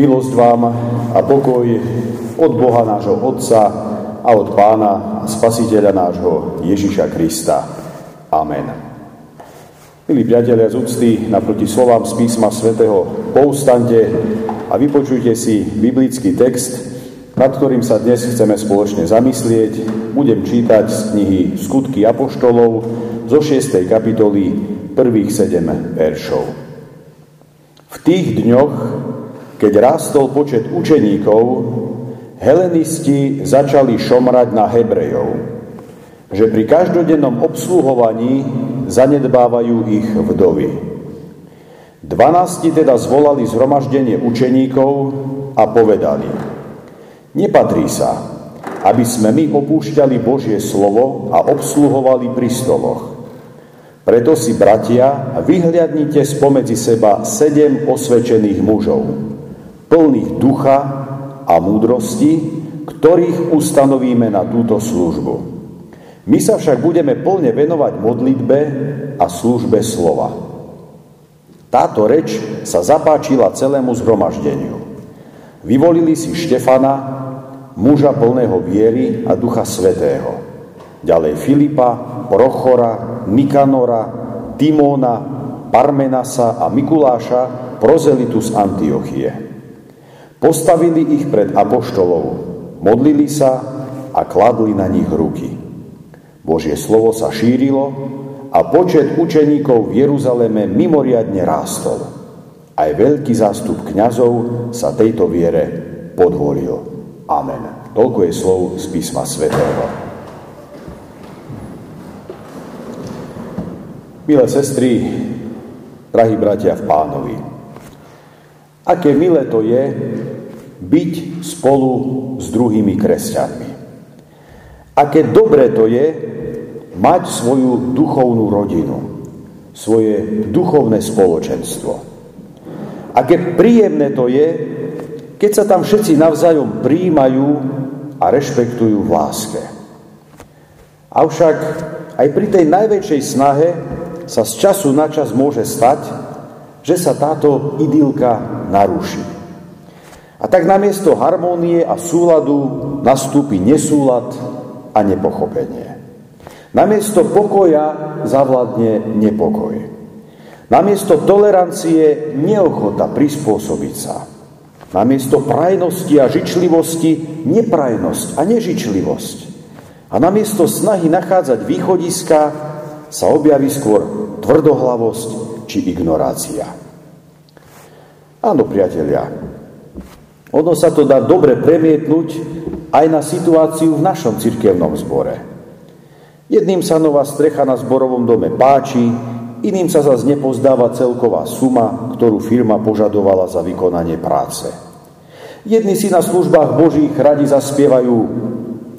Milosť vám a pokoj od Boha nášho Otca a od Pána a Spasiteľa nášho Ježiša Krista. Amen. Milí priatelia z úcty, naproti slovám z písma svätého poustante a vypočujte si biblický text, nad ktorým sa dnes chceme spoločne zamyslieť. Budem čítať z knihy Skutky Apoštolov zo 6. kapitoly prvých 7 veršov. V tých dňoch keď rástol počet učeníkov, helenisti začali šomrať na Hebrejov, že pri každodennom obsluhovaní zanedbávajú ich vdovy. Dvanácti teda zvolali zhromaždenie učeníkov a povedali, nepatrí sa, aby sme my opúšťali Božie slovo a obsluhovali pri stoloch. Preto si, bratia, vyhliadnite spomedzi seba sedem osvedčených mužov, plných ducha a múdrosti, ktorých ustanovíme na túto službu. My sa však budeme plne venovať modlitbe a službe slova. Táto reč sa zapáčila celému zhromaždeniu. Vyvolili si Štefana, muža plného viery a ducha svetého. Ďalej Filipa, Prochora, Nikanora, Timóna, Parmenasa a Mikuláša, prozelitu z Antiochie. Postavili ich pred apoštolov, modlili sa a kladli na nich ruky. Božie slovo sa šírilo a počet učeníkov v Jeruzaleme mimoriadne rástol. Aj veľký zástup kňazov sa tejto viere podvolil. Amen. Toľko je slov z písma svätého. Milé sestry, drahí bratia v pánovi, aké milé to je byť spolu s druhými kresťanmi. Aké dobré to je mať svoju duchovnú rodinu, svoje duchovné spoločenstvo. Aké príjemné to je, keď sa tam všetci navzájom príjmajú a rešpektujú v láske. Avšak aj pri tej najväčšej snahe sa z času na čas môže stať, že sa táto idylka naruší. A tak namiesto harmónie a súladu nastúpi nesúlad a nepochopenie. Namiesto pokoja zavladne nepokoj. Namiesto tolerancie neochota prispôsobiť sa. Namiesto prajnosti a žičlivosti neprajnosť a nežičlivosť. A namiesto snahy nachádzať východiska sa objaví skôr tvrdohlavosť či ignorácia. Áno, priatelia, ono sa to dá dobre premietnúť aj na situáciu v našom cirkevnom zbore. Jedným sa nová strecha na zborovom dome páči, iným sa zase nepozdáva celková suma, ktorú firma požadovala za vykonanie práce. Jedni si na službách Božích radi zaspievajú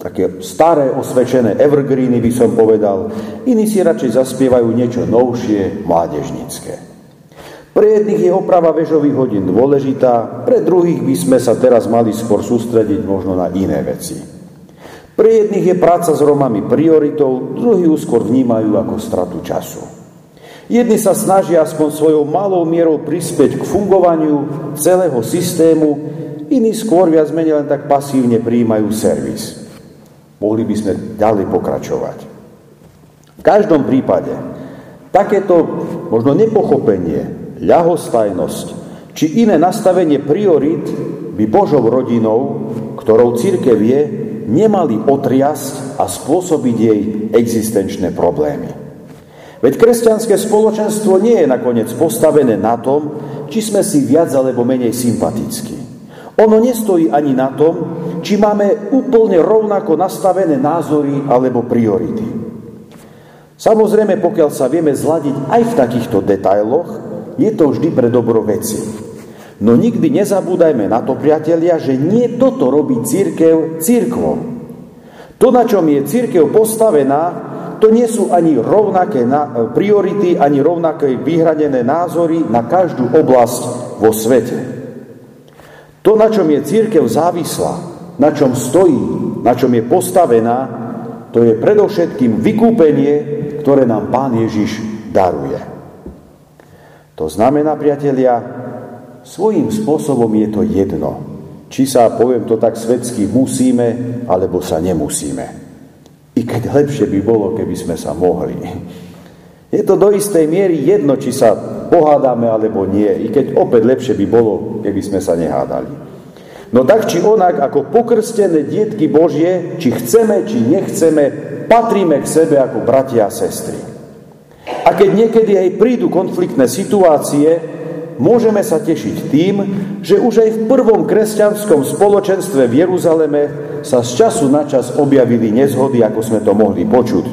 také staré osvedčené evergreeny, by som povedal, iní si radšej zaspievajú niečo novšie, mládežnické. Pre jedných je oprava vežových hodín dôležitá, pre druhých by sme sa teraz mali skôr sústrediť možno na iné veci. Pre jedných je práca s Romami prioritou, druhí ju skôr vnímajú ako stratu času. Jedni sa snažia aspoň svojou malou mierou prispieť k fungovaniu celého systému, iní skôr viac menej len tak pasívne prijímajú servis. Mohli by sme ďalej pokračovať. V každom prípade takéto možno nepochopenie ľahostajnosť či iné nastavenie priorit by Božou rodinou, ktorou církev je, nemali otriasť a spôsobiť jej existenčné problémy. Veď kresťanské spoločenstvo nie je nakoniec postavené na tom, či sme si viac alebo menej sympatickí. Ono nestojí ani na tom, či máme úplne rovnako nastavené názory alebo priority. Samozrejme, pokiaľ sa vieme zladiť aj v takýchto detailoch, je to vždy pre dobro veci. No nikdy nezabúdajme na to, priatelia, že nie toto robí církev církvom. To, na čom je církev postavená, to nie sú ani rovnaké priority, ani rovnaké vyhranené názory na každú oblasť vo svete. To, na čom je církev závislá, na čom stojí, na čom je postavená, to je predovšetkým vykúpenie, ktoré nám Pán Ježiš daruje. To znamená, priatelia, svojím spôsobom je to jedno. Či sa, poviem to tak svetsky, musíme, alebo sa nemusíme. I keď lepšie by bolo, keby sme sa mohli. Je to do istej miery jedno, či sa pohádame alebo nie, i keď opäť lepšie by bolo, keby sme sa nehádali. No tak či onak, ako pokrstené dietky Božie, či chceme, či nechceme, patríme k sebe ako bratia a sestry. A keď niekedy aj prídu konfliktné situácie, môžeme sa tešiť tým, že už aj v prvom kresťanskom spoločenstve v Jeruzaleme sa z času na čas objavili nezhody, ako sme to mohli počuť.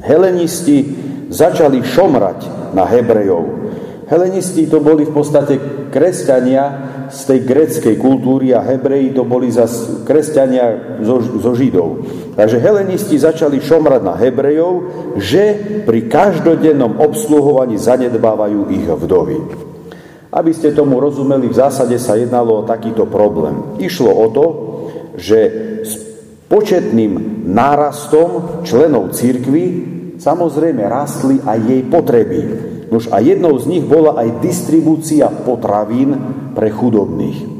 Helenisti začali šomrať na Hebrejov. Helenisti to boli v podstate kresťania z tej greckej kultúry a Hebreji to boli zase kresťania zo, zo Židov. Takže helenisti začali šomrať na Hebrejov, že pri každodennom obsluhovaní zanedbávajú ich vdovy. Aby ste tomu rozumeli, v zásade sa jednalo o takýto problém. Išlo o to, že s početným nárastom členov církvy samozrejme rastli aj jej potreby. Nož a jednou z nich bola aj distribúcia potravín pre chudobných.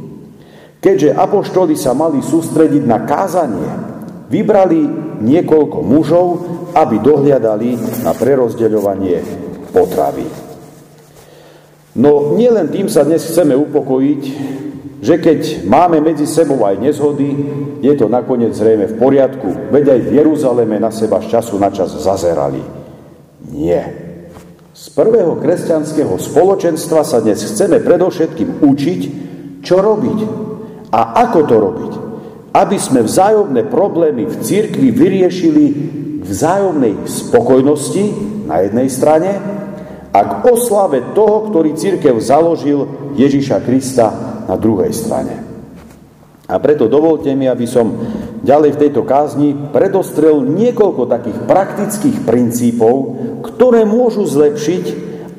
Keďže apoštoli sa mali sústrediť na kázanie, Vybrali niekoľko mužov, aby dohliadali na prerozdeľovanie potravy. No nielen tým sa dnes chceme upokojiť, že keď máme medzi sebou aj nezhody, je to nakoniec zrejme v poriadku, veď aj v Jeruzaleme na seba z času na čas zazerali. Nie. Z prvého kresťanského spoločenstva sa dnes chceme predovšetkým učiť, čo robiť a ako to robiť aby sme vzájomné problémy v cirkvi vyriešili k vzájomnej spokojnosti na jednej strane a k oslave toho, ktorý církev založil Ježiša Krista na druhej strane. A preto dovolte mi, aby som ďalej v tejto kázni predostrel niekoľko takých praktických princípov, ktoré môžu zlepšiť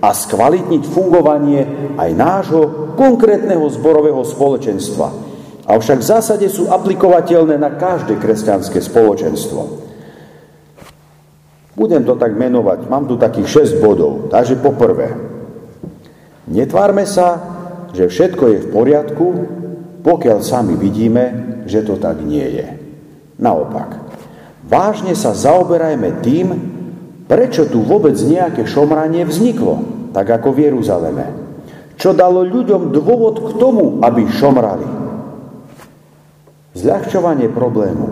a skvalitniť fungovanie aj nášho konkrétneho zborového spoločenstva – Avšak v zásade sú aplikovateľné na každé kresťanské spoločenstvo. Budem to tak menovať, mám tu takých 6 bodov. Takže poprvé, netvárme sa, že všetko je v poriadku, pokiaľ sami vidíme, že to tak nie je. Naopak, vážne sa zaoberajme tým, prečo tu vôbec nejaké šomranie vzniklo, tak ako v Jeruzaleme. Čo dalo ľuďom dôvod k tomu, aby šomrali. Zľahčovanie problému,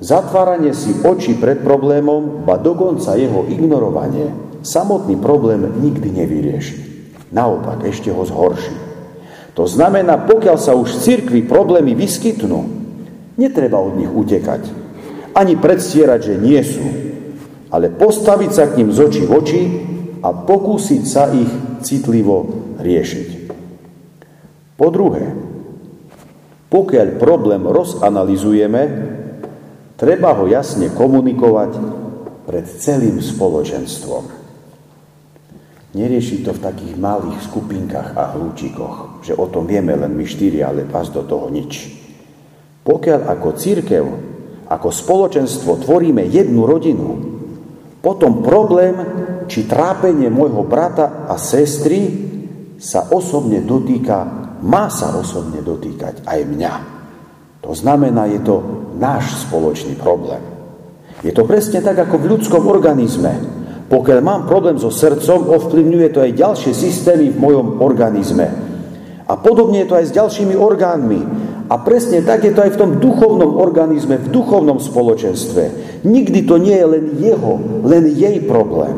zatváranie si oči pred problémom, ba dokonca jeho ignorovanie, samotný problém nikdy nevyrieši. Naopak, ešte ho zhorší. To znamená, pokiaľ sa už v cirkvi problémy vyskytnú, netreba od nich utekať, ani predstierať, že nie sú, ale postaviť sa k ním z očí v oči a pokúsiť sa ich citlivo riešiť. Po druhé, pokiaľ problém rozanalizujeme, treba ho jasne komunikovať pred celým spoločenstvom. Nerieši to v takých malých skupinkách a hľúčikoch, že o tom vieme len my štyri, ale vás do toho nič. Pokiaľ ako církev, ako spoločenstvo tvoríme jednu rodinu, potom problém či trápenie môjho brata a sestry sa osobne dotýka má sa osobne dotýkať aj mňa. To znamená, je to náš spoločný problém. Je to presne tak, ako v ľudskom organizme. Pokiaľ mám problém so srdcom, ovplyvňuje to aj ďalšie systémy v mojom organizme. A podobne je to aj s ďalšími orgánmi. A presne tak je to aj v tom duchovnom organizme, v duchovnom spoločenstve. Nikdy to nie je len jeho, len jej problém.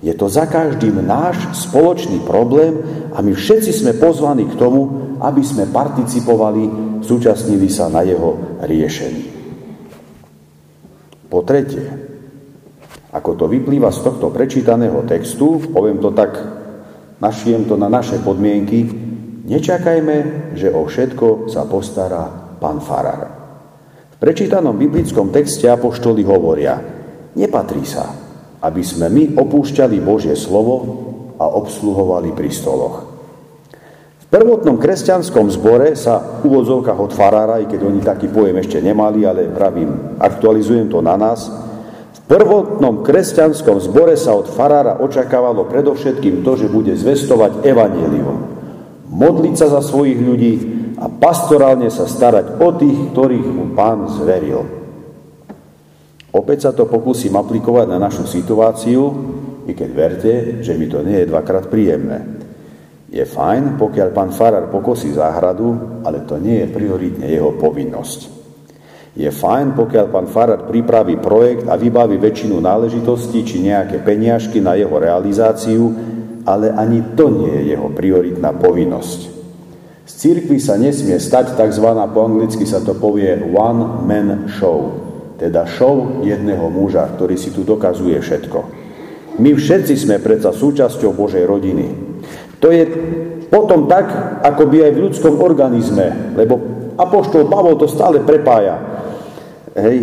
Je to za každým náš spoločný problém a my všetci sme pozvaní k tomu, aby sme participovali, zúčastnili sa na jeho riešení. Po tretie, ako to vyplýva z tohto prečítaného textu, poviem to tak, našijem to na naše podmienky, nečakajme, že o všetko sa postará pán Farar. V prečítanom biblickom texte apoštoli hovoria, nepatrí sa, aby sme my opúšťali Božie slovo a obsluhovali pri stoloch. V prvotnom kresťanskom zbore sa v úvodzovkách od farára, i keď oni taký pojem ešte nemali, ale pravím, aktualizujem to na nás, v prvotnom kresťanskom zbore sa od farára očakávalo predovšetkým to, že bude zvestovať evanílium. modliť sa za svojich ľudí a pastorálne sa starať o tých, ktorých mu pán zveril. Opäť sa to pokúsim aplikovať na našu situáciu, i keď verte, že mi to nie je dvakrát príjemné. Je fajn, pokiaľ pán Farar pokosí záhradu, ale to nie je prioritne jeho povinnosť. Je fajn, pokiaľ pán Farar pripraví projekt a vybaví väčšinu náležitostí či nejaké peniažky na jeho realizáciu, ale ani to nie je jeho prioritná povinnosť. Z cirkvi sa nesmie stať tzv. po anglicky sa to povie one man show, teda show jedného muža, ktorý si tu dokazuje všetko. My všetci sme predsa súčasťou Božej rodiny. To je potom tak, ako by aj v ľudskom organizme, lebo Apoštol Pavol to stále prepája. Hej.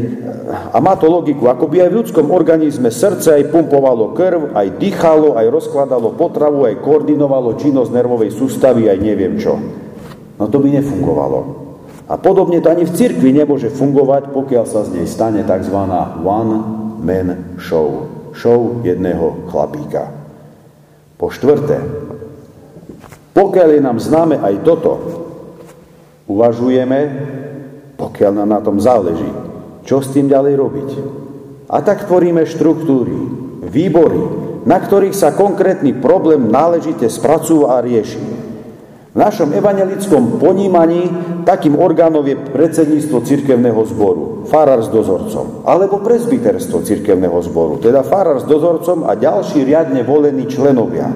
A má to logiku, ako by aj v ľudskom organizme srdce aj pumpovalo krv, aj dýchalo, aj rozkladalo potravu, aj koordinovalo činnosť nervovej sústavy, aj neviem čo. No to by nefungovalo. A podobne to ani v cirkvi nemôže fungovať, pokiaľ sa z nej stane tzv. one-man show. Show jedného chlapíka. Po štvrté, pokiaľ je nám známe aj toto, uvažujeme, pokiaľ nám na tom záleží, čo s tým ďalej robiť. A tak tvoríme štruktúry, výbory, na ktorých sa konkrétny problém náležite spracúva a rieši. V našom evangelickom ponímaní takým orgánom je predsedníctvo cirkevného zboru, farár s dozorcom, alebo prezbiterstvo cirkevného zboru, teda farár s dozorcom a ďalší riadne volení členovia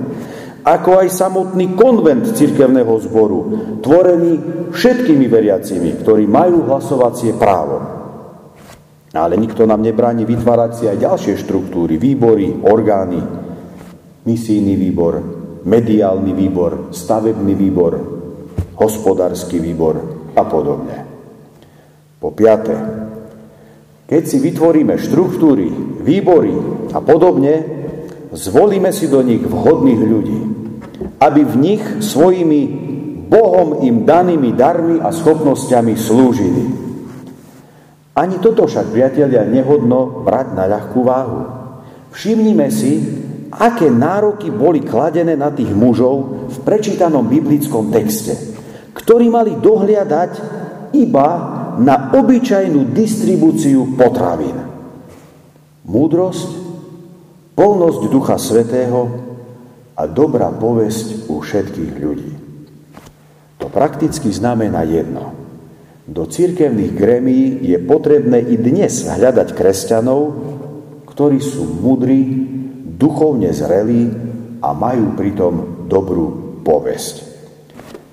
ako aj samotný konvent cirkevného zboru, tvorený všetkými veriacimi, ktorí majú hlasovacie právo. Ale nikto nám nebráni vytvárať si aj ďalšie štruktúry, výbory, orgány, misijný výbor, mediálny výbor, stavebný výbor, hospodársky výbor a podobne. Po piaté, keď si vytvoríme štruktúry, výbory a podobne, zvolíme si do nich vhodných ľudí, aby v nich svojimi Bohom im danými darmi a schopnosťami slúžili. Ani toto však, priatelia, nehodno brať na ľahkú váhu. Všimnime si, aké nároky boli kladené na tých mužov v prečítanom biblickom texte, ktorí mali dohliadať iba na obyčajnú distribúciu potravín. Múdrosť, polnosť Ducha Svetého a dobrá povesť u všetkých ľudí. To prakticky znamená jedno – do církevných grémií je potrebné i dnes hľadať kresťanov, ktorí sú mudrí, duchovne zrelí a majú pritom dobrú povesť.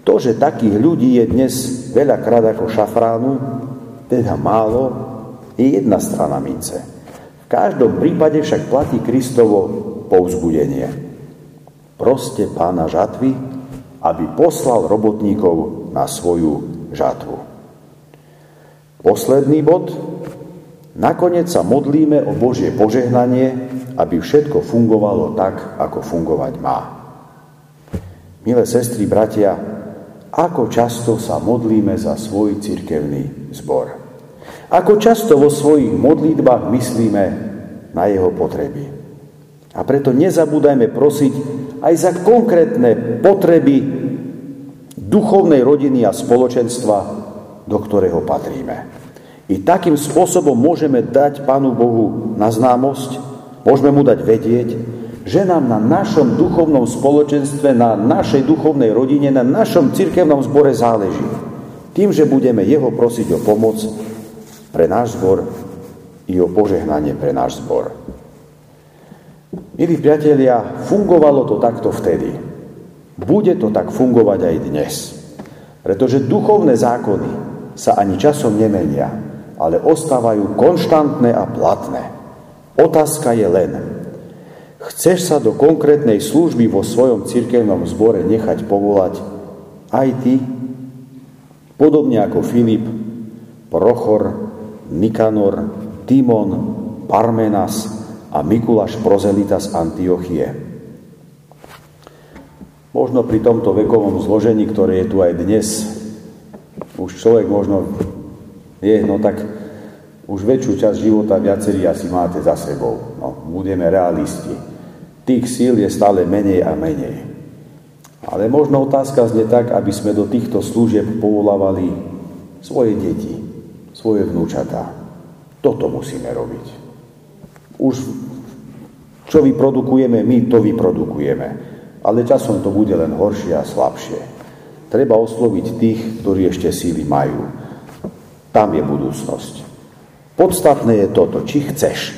To, že takých ľudí je dnes veľakrát ako šafránu, teda málo, je jedna strana mince. V každom prípade však platí Kristovo povzbudenie. Proste pána žatvy, aby poslal robotníkov na svoju žatvu. Posledný bod. Nakoniec sa modlíme o Božie požehnanie, aby všetko fungovalo tak, ako fungovať má. Milé sestry, bratia, ako často sa modlíme za svoj cirkevný zbor. Ako často vo svojich modlitbách myslíme na jeho potreby. A preto nezabúdajme prosiť aj za konkrétne potreby duchovnej rodiny a spoločenstva, do ktorého patríme. I takým spôsobom môžeme dať Pánu Bohu na známosť, môžeme mu dať vedieť, že nám na našom duchovnom spoločenstve, na našej duchovnej rodine, na našom cirkevnom zbore záleží. Tým, že budeme jeho prosiť o pomoc pre náš zbor i o požehnanie pre náš zbor. Milí priatelia, fungovalo to takto vtedy. Bude to tak fungovať aj dnes. Pretože duchovné zákony, sa ani časom nemenia, ale ostávajú konštantné a platné. Otázka je len, chceš sa do konkrétnej služby vo svojom cirkevnom zbore nechať povolať aj ty, podobne ako Filip, Prochor, Nikanor, Timon, Parmenas a Mikuláš Prozelita z Antiochie. Možno pri tomto vekovom zložení, ktoré je tu aj dnes, už človek možno je, no tak už väčšiu časť života viacerí asi máte za sebou. No, budeme realisti. Tých síl je stále menej a menej. Ale možno otázka znie tak, aby sme do týchto služieb povolávali svoje deti, svoje vnúčatá. Toto musíme robiť. Už čo vyprodukujeme my, to vyprodukujeme. Ale časom to bude len horšie a slabšie. Treba osloviť tých, ktorí ešte síly majú. Tam je budúcnosť. Podstatné je toto, či chceš.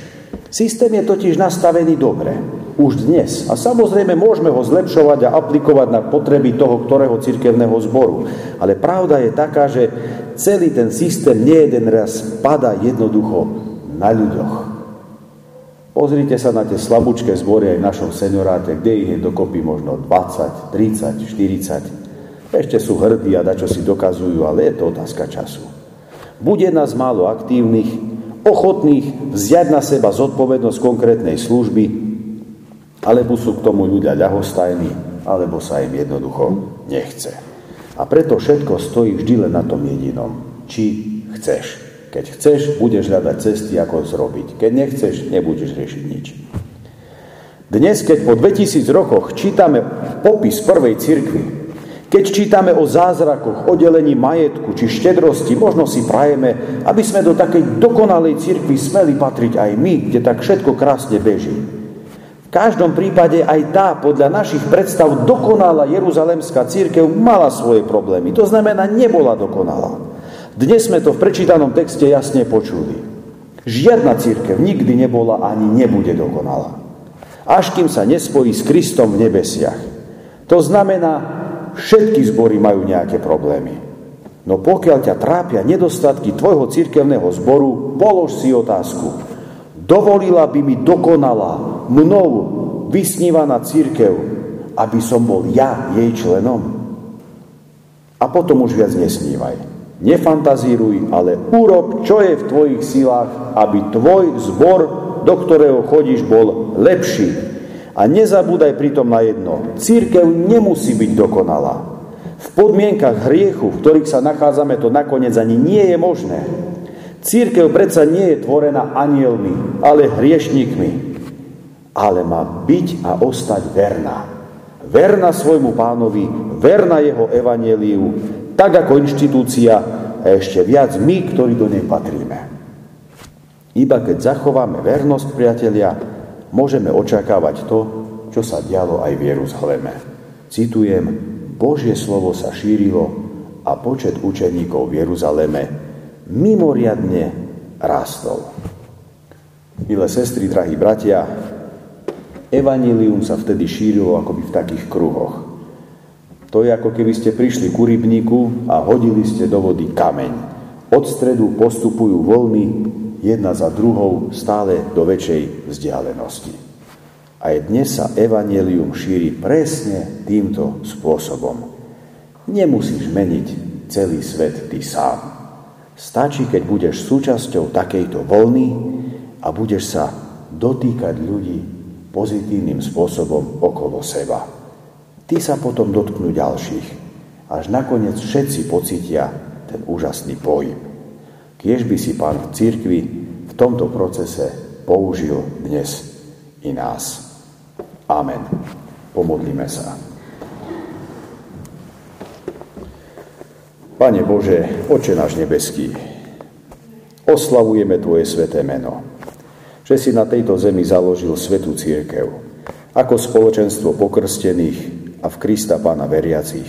Systém je totiž nastavený dobre už dnes. A samozrejme môžeme ho zlepšovať a aplikovať na potreby toho, ktorého cirkevného zboru. Ale pravda je taká, že celý ten systém nie jeden raz pada jednoducho na ľuďoch. Pozrite sa na tie slabúčké zbory aj v našom senioráte, kde ich je dokopy možno 20, 30, 40. Ešte sú hrdí a dačo si dokazujú, ale je to otázka času. Bude nás málo aktívnych, ochotných vziať na seba zodpovednosť konkrétnej služby, alebo sú k tomu ľudia ľahostajní, alebo sa im jednoducho nechce. A preto všetko stojí vždy len na tom jedinom. Či chceš. Keď chceš, budeš hľadať cesty, ako zrobiť. Keď nechceš, nebudeš riešiť nič. Dnes, keď po 2000 rokoch čítame popis prvej cirkvi, keď čítame o zázrakoch, o delení majetku či štedrosti, možno si prajeme, aby sme do takej dokonalej cirkvi smeli patriť aj my, kde tak všetko krásne beží. V každom prípade aj tá podľa našich predstav dokonalá Jeruzalemská církev mala svoje problémy. To znamená, nebola dokonalá. Dnes sme to v prečítanom texte jasne počuli. Žiadna církev nikdy nebola ani nebude dokonalá. Až kým sa nespojí s Kristom v nebesiach. To znamená, všetky zbory majú nejaké problémy. No pokiaľ ťa trápia nedostatky tvojho církevného zboru, polož si otázku. Dovolila by mi dokonalá, mnou vysnívaná církev, aby som bol ja jej členom? A potom už viac nesnívaj. Nefantazíruj, ale urob, čo je v tvojich silách, aby tvoj zbor, do ktorého chodíš, bol lepší. A nezabúdaj pritom na jedno. Církev nemusí byť dokonalá. V podmienkach hriechu, v ktorých sa nachádzame, to nakoniec ani nie je možné. Církev predsa nie je tvorená anielmi, ale hriešníkmi ale má byť a ostať verná. Verná svojmu pánovi, verná jeho evaneliu, tak ako inštitúcia a ešte viac my, ktorí do nej patríme. Iba keď zachováme vernosť, priatelia, môžeme očakávať to, čo sa dialo aj v Jeruzaleme. Citujem, Božie slovo sa šírilo a počet učeníkov v Jeruzaleme mimoriadne rástol. Milé sestry, drahí bratia, Evanilium sa vtedy šírilo akoby v takých kruhoch. To je ako keby ste prišli ku rybníku a hodili ste do vody kameň. Od stredu postupujú voľny jedna za druhou stále do väčšej vzdialenosti. Aj dnes sa evanelium šíri presne týmto spôsobom. Nemusíš meniť celý svet ty sám. Stačí, keď budeš súčasťou takejto voľny a budeš sa dotýkať ľudí pozitívnym spôsobom okolo seba. Tí sa potom dotknú ďalších, až nakoniec všetci pocitia ten úžasný pohyb. Kiež by si pán v církvi v tomto procese použil dnes i nás. Amen. Pomodlíme sa. Pane Bože, Oče náš nebeský, oslavujeme Tvoje sveté meno že si na tejto zemi založil svetú církev ako spoločenstvo pokrstených a v Krista Pána veriacich,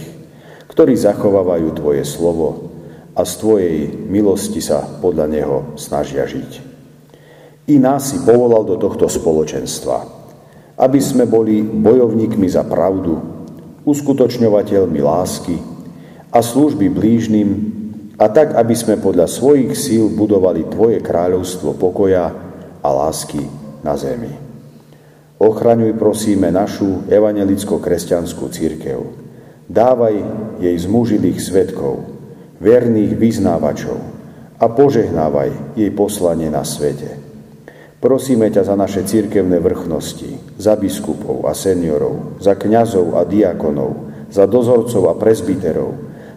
ktorí zachovávajú Tvoje slovo a z Tvojej milosti sa podľa Neho snažia žiť. I nás si povolal do tohto spoločenstva, aby sme boli bojovníkmi za pravdu, uskutočňovateľmi lásky a služby blížnym a tak, aby sme podľa svojich síl budovali Tvoje kráľovstvo pokoja a lásky na zemi. Ochraňuj prosíme našu evangelicko-kresťanskú církev. Dávaj jej zmužilých svetkov, verných vyznávačov a požehnávaj jej poslanie na svete. Prosíme ťa za naše církevné vrchnosti, za biskupov a seniorov, za kňazov a diakonov, za dozorcov a prezbiterov,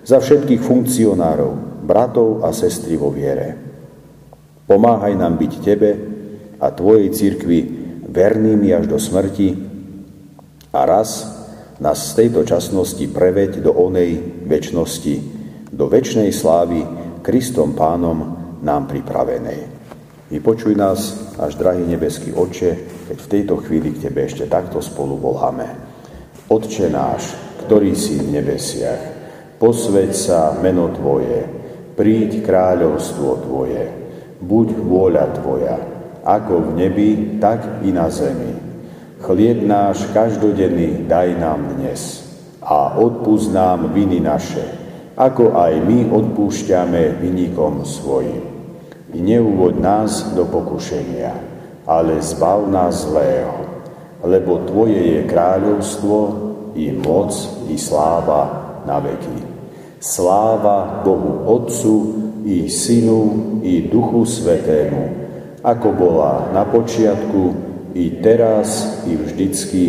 za všetkých funkcionárov, bratov a sestry vo viere. Pomáhaj nám byť Tebe, a Tvojej cirkvi vernými až do smrti a raz nás z tejto časnosti preveď do onej väčšnosti, do väčšnej slávy Kristom Pánom nám pripravenej. Vypočuj nás, až drahý nebeský Oče, keď v tejto chvíli k Tebe ešte takto spolu voláme. Otče náš, ktorý si v nebesiach, posveď sa meno Tvoje, príď kráľovstvo Tvoje, buď vôľa Tvoja, ako v nebi, tak i na zemi. Chlieb náš každodenný daj nám dnes a odpúsť nám viny naše, ako aj my odpúšťame vynikom svojim. I neúvod nás do pokušenia, ale zbav nás zlého, lebo Tvoje je kráľovstvo, i moc, i sláva na veky. Sláva Bohu Otcu, i Synu, i Duchu Svetému, ako bola na počiatku, i teraz, i vždycky,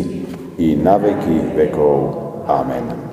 i na veky vekov. Amen.